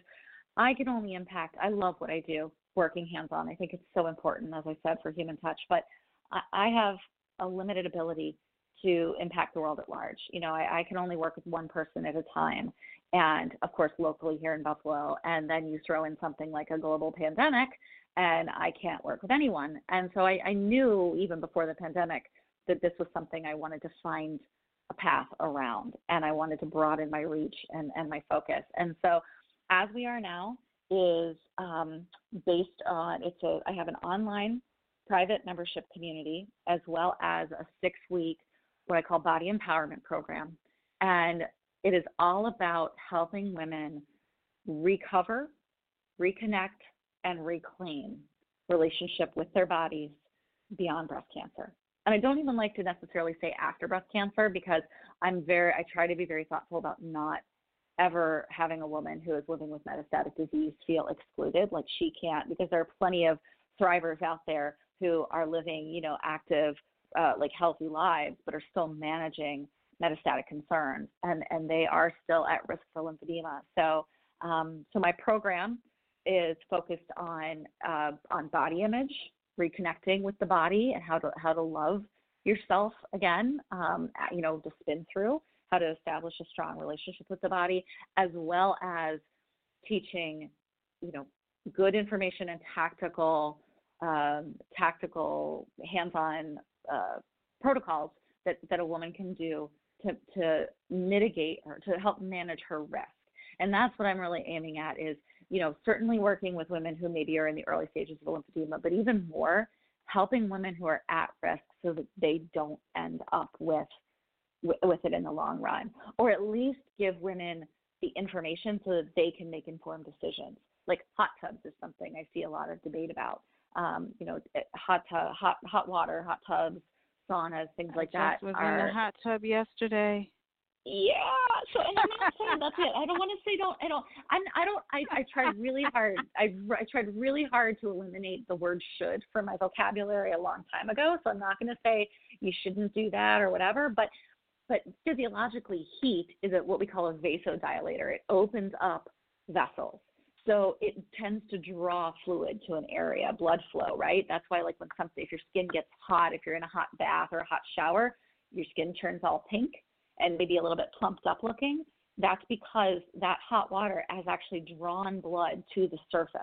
I can only impact. I love what I do, working hands on. I think it's so important, as I said, for human touch. But I, I have a limited ability to impact the world at large. You know, I, I can only work with one person at a time, and of course, locally here in Buffalo. And then you throw in something like a global pandemic, and I can't work with anyone. And so I, I knew even before the pandemic that this was something I wanted to find a path around, and I wanted to broaden my reach and, and my focus. And so as we are now is um, based on it's a I have an online private membership community as well as a six week what I call body empowerment program, and it is all about helping women recover, reconnect, and reclaim relationship with their bodies beyond breast cancer. And I don't even like to necessarily say after breast cancer because I'm very I try to be very thoughtful about not ever having a woman who is living with metastatic disease feel excluded, like she can't, because there are plenty of thrivers out there who are living, you know, active, uh, like healthy lives, but are still managing metastatic concerns, and and they are still at risk for lymphedema. So, um, so my program is focused on uh, on body image, reconnecting with the body, and how to how to love yourself again. Um, you know, to spin through how to establish a strong relationship with the body, as well as teaching, you know, good information and tactical, um, tactical, hands-on uh, protocols that, that a woman can do to, to mitigate or to help manage her risk. And that's what I'm really aiming at is, you know, certainly working with women who maybe are in the early stages of lymphedema, but even more helping women who are at risk so that they don't end up with with it in the long run, or at least give women the information so that they can make informed decisions. Like hot tubs is something I see a lot of debate about. Um, you know, hot tub, hot hot water, hot tubs, saunas, things like I that. just was are, in the hot tub yesterday. Yeah. So, and I'm not saying that's it. I don't want to say don't. I don't. I'm. I don't. I. I tried really hard. I. I tried really hard to eliminate the word should from my vocabulary a long time ago. So I'm not going to say you shouldn't do that or whatever. But but physiologically, heat is a, what we call a vasodilator. It opens up vessels. So it tends to draw fluid to an area, blood flow, right? That's why, like when something, if your skin gets hot, if you're in a hot bath or a hot shower, your skin turns all pink and maybe a little bit plumped up looking. That's because that hot water has actually drawn blood to the surface,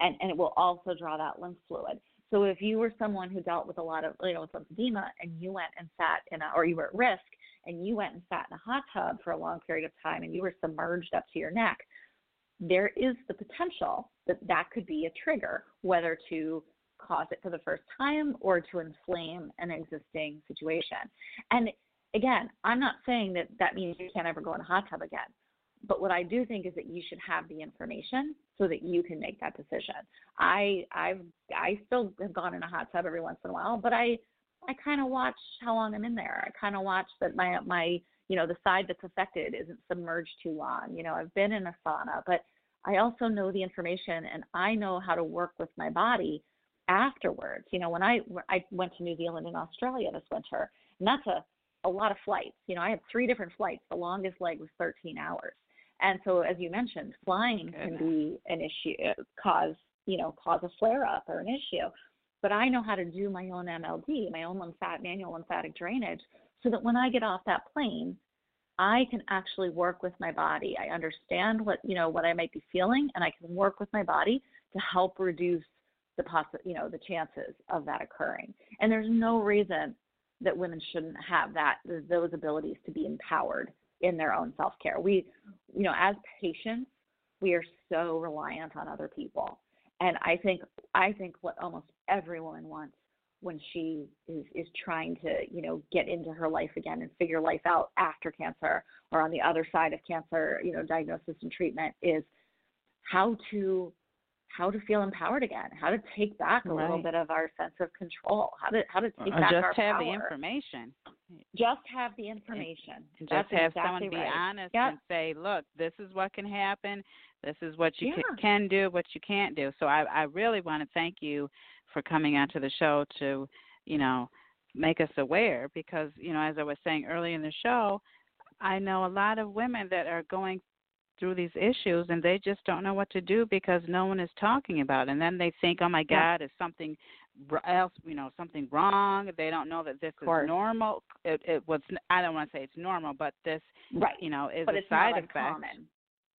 and and it will also draw that lymph fluid. So if you were someone who dealt with a lot of, you know, with lymphedema and you went and sat in a, or you were at risk and you went and sat in a hot tub for a long period of time and you were submerged up to your neck, there is the potential that that could be a trigger, whether to cause it for the first time or to inflame an existing situation. And again, I'm not saying that that means you can't ever go in a hot tub again. But what I do think is that you should have the information so that you can make that decision. I I've I still have gone in a hot tub every once in a while, but I I kind of watch how long I'm in there. I kind of watch that my my you know the side that's affected isn't submerged too long. You know, I've been in a sauna, but I also know the information and I know how to work with my body afterwards. You know, when I I went to New Zealand and Australia this winter, and that's a a lot of flights. You know, I had three different flights. The longest leg was 13 hours. And so, as you mentioned, flying can be an issue, uh, cause you know, cause a flare up or an issue. But I know how to do my own MLD, my own lymphatic manual lymphatic drainage, so that when I get off that plane, I can actually work with my body. I understand what you know what I might be feeling, and I can work with my body to help reduce the possi- you know the chances of that occurring. And there's no reason that women shouldn't have that those abilities to be empowered in their own self care. We, you know, as patients, we are so reliant on other people, and I think I think what almost every woman wants when she is is trying to you know get into her life again and figure life out after cancer or on the other side of cancer, you know, diagnosis and treatment is how to how to feel empowered again, how to take back a right. little bit of our sense of control, how to how to uh, take or back just our have power. the information. Just have the information. Just That's have exactly someone be right. honest Yep. and say, "Look, this is what can happen. This is what you Yeah. can, can do, what you can't do." So I, I really want to thank you for coming onto the show to, you know, make us aware because you know, as I was saying earlier in the show, I know a lot of women that are going through these issues and they just don't know what to do because no one is talking about it. And then they think, "Oh my. God, is something r- else, you know, something wrong?" They don't know that this is normal. It, it was. I don't want to say it's normal, but this, Right. you know, is but a side effect. uncommon.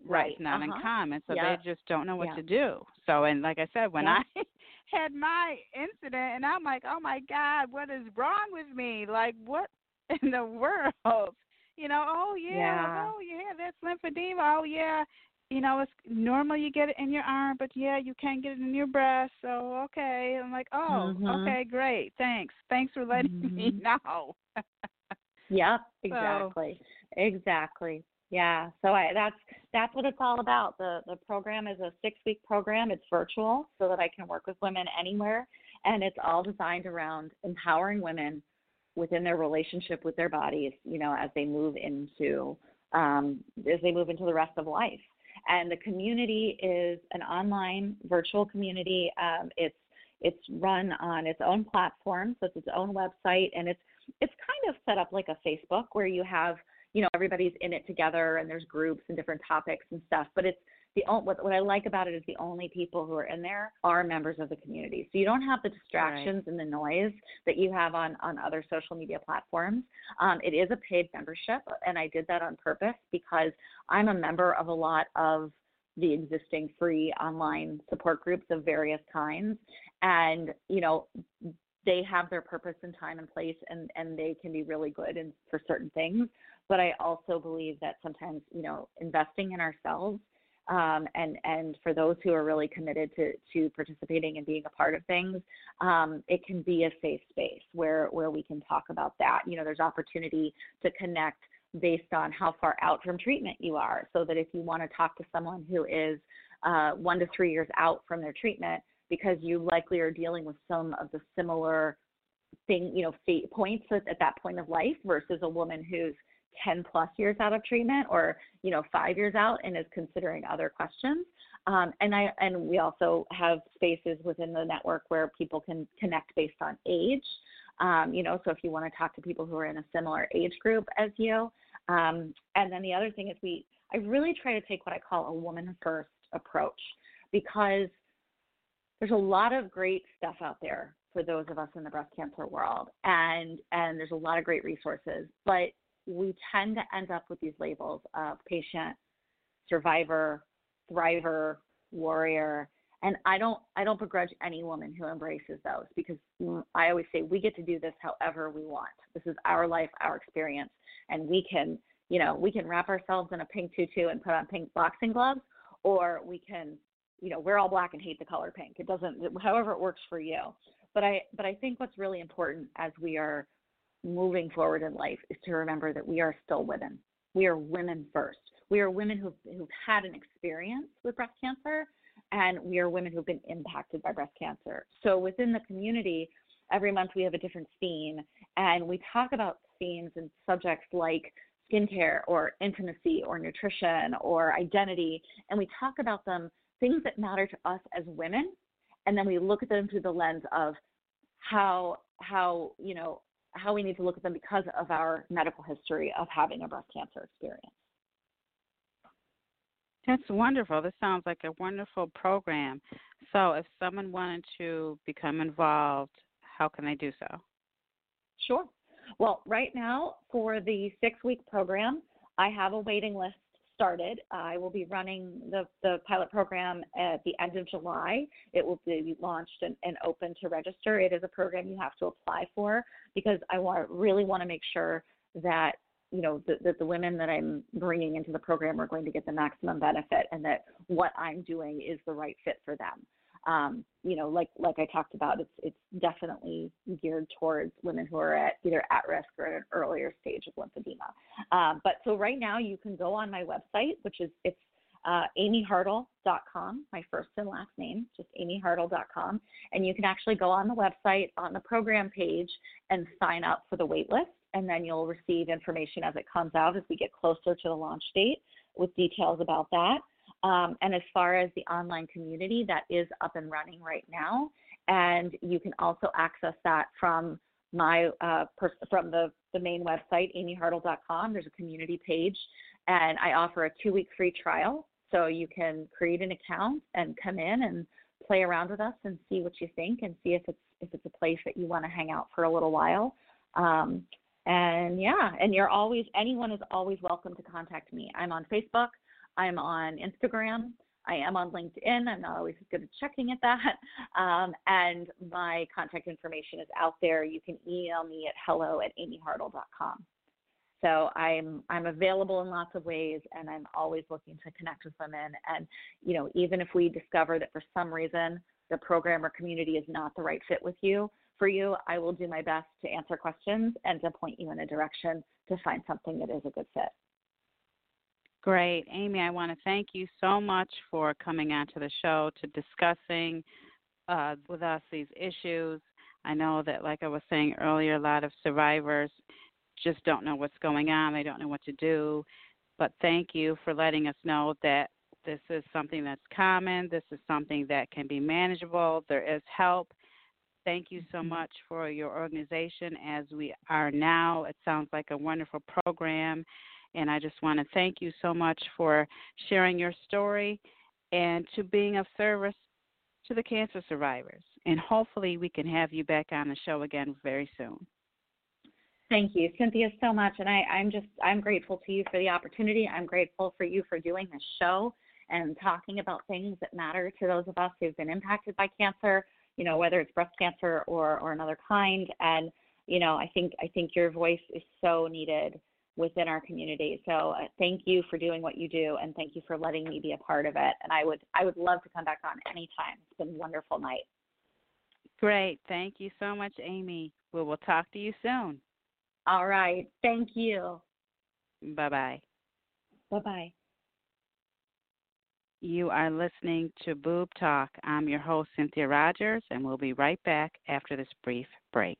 Right, it's not uh-huh. uncommon. So Yeah. they just don't know what Yeah. to do. So, and like I said, when Yeah. I *laughs* had my incident, and I'm like, "Oh my God, what is wrong with me? Like, what *laughs* in the world?" You know, oh yeah, oh yeah, that's lymphedema. Oh yeah, you know, it's normal you get it in your arm, but yeah, you can't get it in your breast. So okay, I'm like, oh, Mhm. okay, great, thanks, thanks for letting *laughs* me Mhm. know. Yep, exactly. Exactly. Yeah. So I that's that's what it's all about. The the program is a six week program. It's virtual so that I can work with women anywhere and it's all designed around empowering women within their relationship with their bodies, you know, as they move into um as they move into the rest of life. And the community is an online virtual community. Um it's it's run on its own platform, so it's its own website and it's it's kind of set up like a Facebook where you have, you know, everybody's in it together and there's groups and different topics and stuff. But it's the what what I like about it is the only people who are in there are members of the community. So you don't have the distractions and the noise that you have on on other social media platforms. Um, it is a paid membership, and I did that on purpose because I'm a member of a lot of the existing free online support groups of various kinds and you know they have their purpose and time and place and and they can be really good and for certain things but i also believe that sometimes you know investing in ourselves um, and and for those who are really committed to to participating and being a part of things um, it can be a safe space where where we can talk about that. You know there's opportunity to connect based on how far out from treatment you are so that if you want to talk to someone who is uh, one to three years out from their treatment because you likely are dealing with some of the similar thing, you know, fate points at, at that point of life versus a woman who's 10 plus years out of treatment or, you know, five years out and is considering other questions. Um, and I and we also have spaces within the network where people can connect based on age. Um, you know, so if you want to talk to people who are in a similar age group as you, um, and then the other thing is we, I really try to take what I call a woman first approach because there's a lot of great stuff out there for those of us in the breast cancer world and and there's a lot of great resources but we tend to end up with these labels of patient survivor thriver warrior. And i don't i don't begrudge any woman who embraces those because mm, i always say we get to do this however we want. This is our life our experience. And we can you know we can wrap ourselves in a pink tutu and put on pink boxing gloves or we can you know we're all black and hate the color pink. It doesn't however it works for you. But i but i think what's really important as we are moving forward in life is to remember that we are still women. We are women first. We are women who've, who've had an experience with breast cancer and we are women who've been impacted by breast cancer. So within the community every month we have a different theme and we talk about themes and subjects like skincare or intimacy or nutrition or identity and we talk about them things that matter to us as women and then we look at them through the lens of how how you know how we need to look at them because of our medical history of having a breast cancer experience That's wonderful. This sounds like a wonderful program. So, if someone wanted to become involved, how can they do so? Sure. Well, right now for the six week program, I have a waiting list started. I will be running the, the pilot program at the end of July. It will be launched and, and open to register. It is a program you have to apply for because I want really want to make sure that you know that the, the women that I'm bringing into the program are going to get the maximum benefit and that what I'm doing is the right fit for them. Um, you know, like like I talked about, it's it's definitely geared towards women who are at either at risk or at an earlier stage of lymphedema. Um, but so right now, you can go on my website, which is it's uh, amyhartl.com, my first and last name, just amyhartl.com. And you can actually go on the website on the program page and sign up for the wait list. And then you'll receive information as it comes out as we get closer to the launch date with details about that. Um, and as far as the online community, that is up and running right now. And you can also access that from my uh, from the, the main website, amyhartl.com. There's a community page, and I offer a two week free trial. So you can create an account and come in and play around with us and see what you think and see if it's if it's a place that you want to hang out for a little while. Um, and yeah, and you're always anyone is always welcome to contact me. I'm on Facebook. I'm on Instagram. I am on LinkedIn. I'm not always good at checking at that. *laughs* Um, and my contact information is out there. You can email me at hello at amyhartl.com. So I'm I'm available in lots of ways, and I'm always looking to connect with women. And you know, even if we discover that for some reason the program or community is not the right fit with you, for you, I will do my best to answer questions and to point you in a direction to find something that is a good fit. Great. Amy, I want to thank you so much for coming onto the show to discussing uh, with us these issues. I know that, like I was saying earlier, a lot of survivors just don't know what's going on, they don't know what to do. But thank you for letting us know that this is something that's common, this is something that can be manageable, there is help. Thank you so much for your organization as we are now. It sounds like a wonderful program and I just want to thank you so much for sharing your story and to being of service to the cancer survivors. And hopefully, we can have you back on the show again very soon. Thank you, Cynthia, so much. And I, I'm just, I'm grateful to you for the opportunity. I'm grateful for you for doing this show and talking about things that matter to those of us who've been impacted by cancer, you know, whether it's breast cancer or, or another kind. And, you know, I think, I think your voice is so needed within our community. So uh, thank you for doing what you do, and thank you for letting me be a part of it. And I would I would love to come back on anytime. It's been a wonderful night. Great, thank you so much, Amy. We will talk to you soon. All right, thank you. Bye bye. Bye bye. You are listening to Boob Talk. I'm your host, Cynthia Rogers, and we'll be right back after this brief break.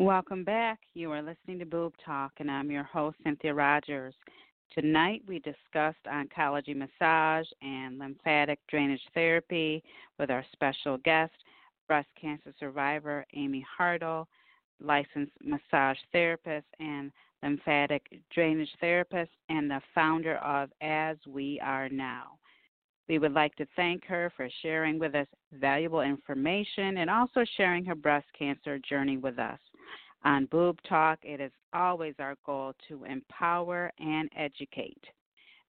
Welcome back. You are listening to Boob Talk, and I'm your host, Cynthia Rogers. Tonight, we discussed oncology massage and lymphatic drainage therapy with our special guest, breast cancer survivor Amy Hartl, licensed massage therapist and lymphatic drainage therapist, and the founder of As We Are Now. We would like to thank her for sharing with us valuable information and also sharing her breast cancer journey with us. On Boob Talk, it is always our goal to empower and educate.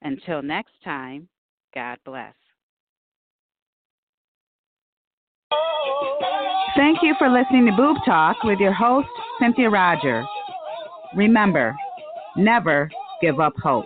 Until next time, God bless. Thank you for listening to Boob Talk with your host, Cynthia Rogers. Remember, never give up hope.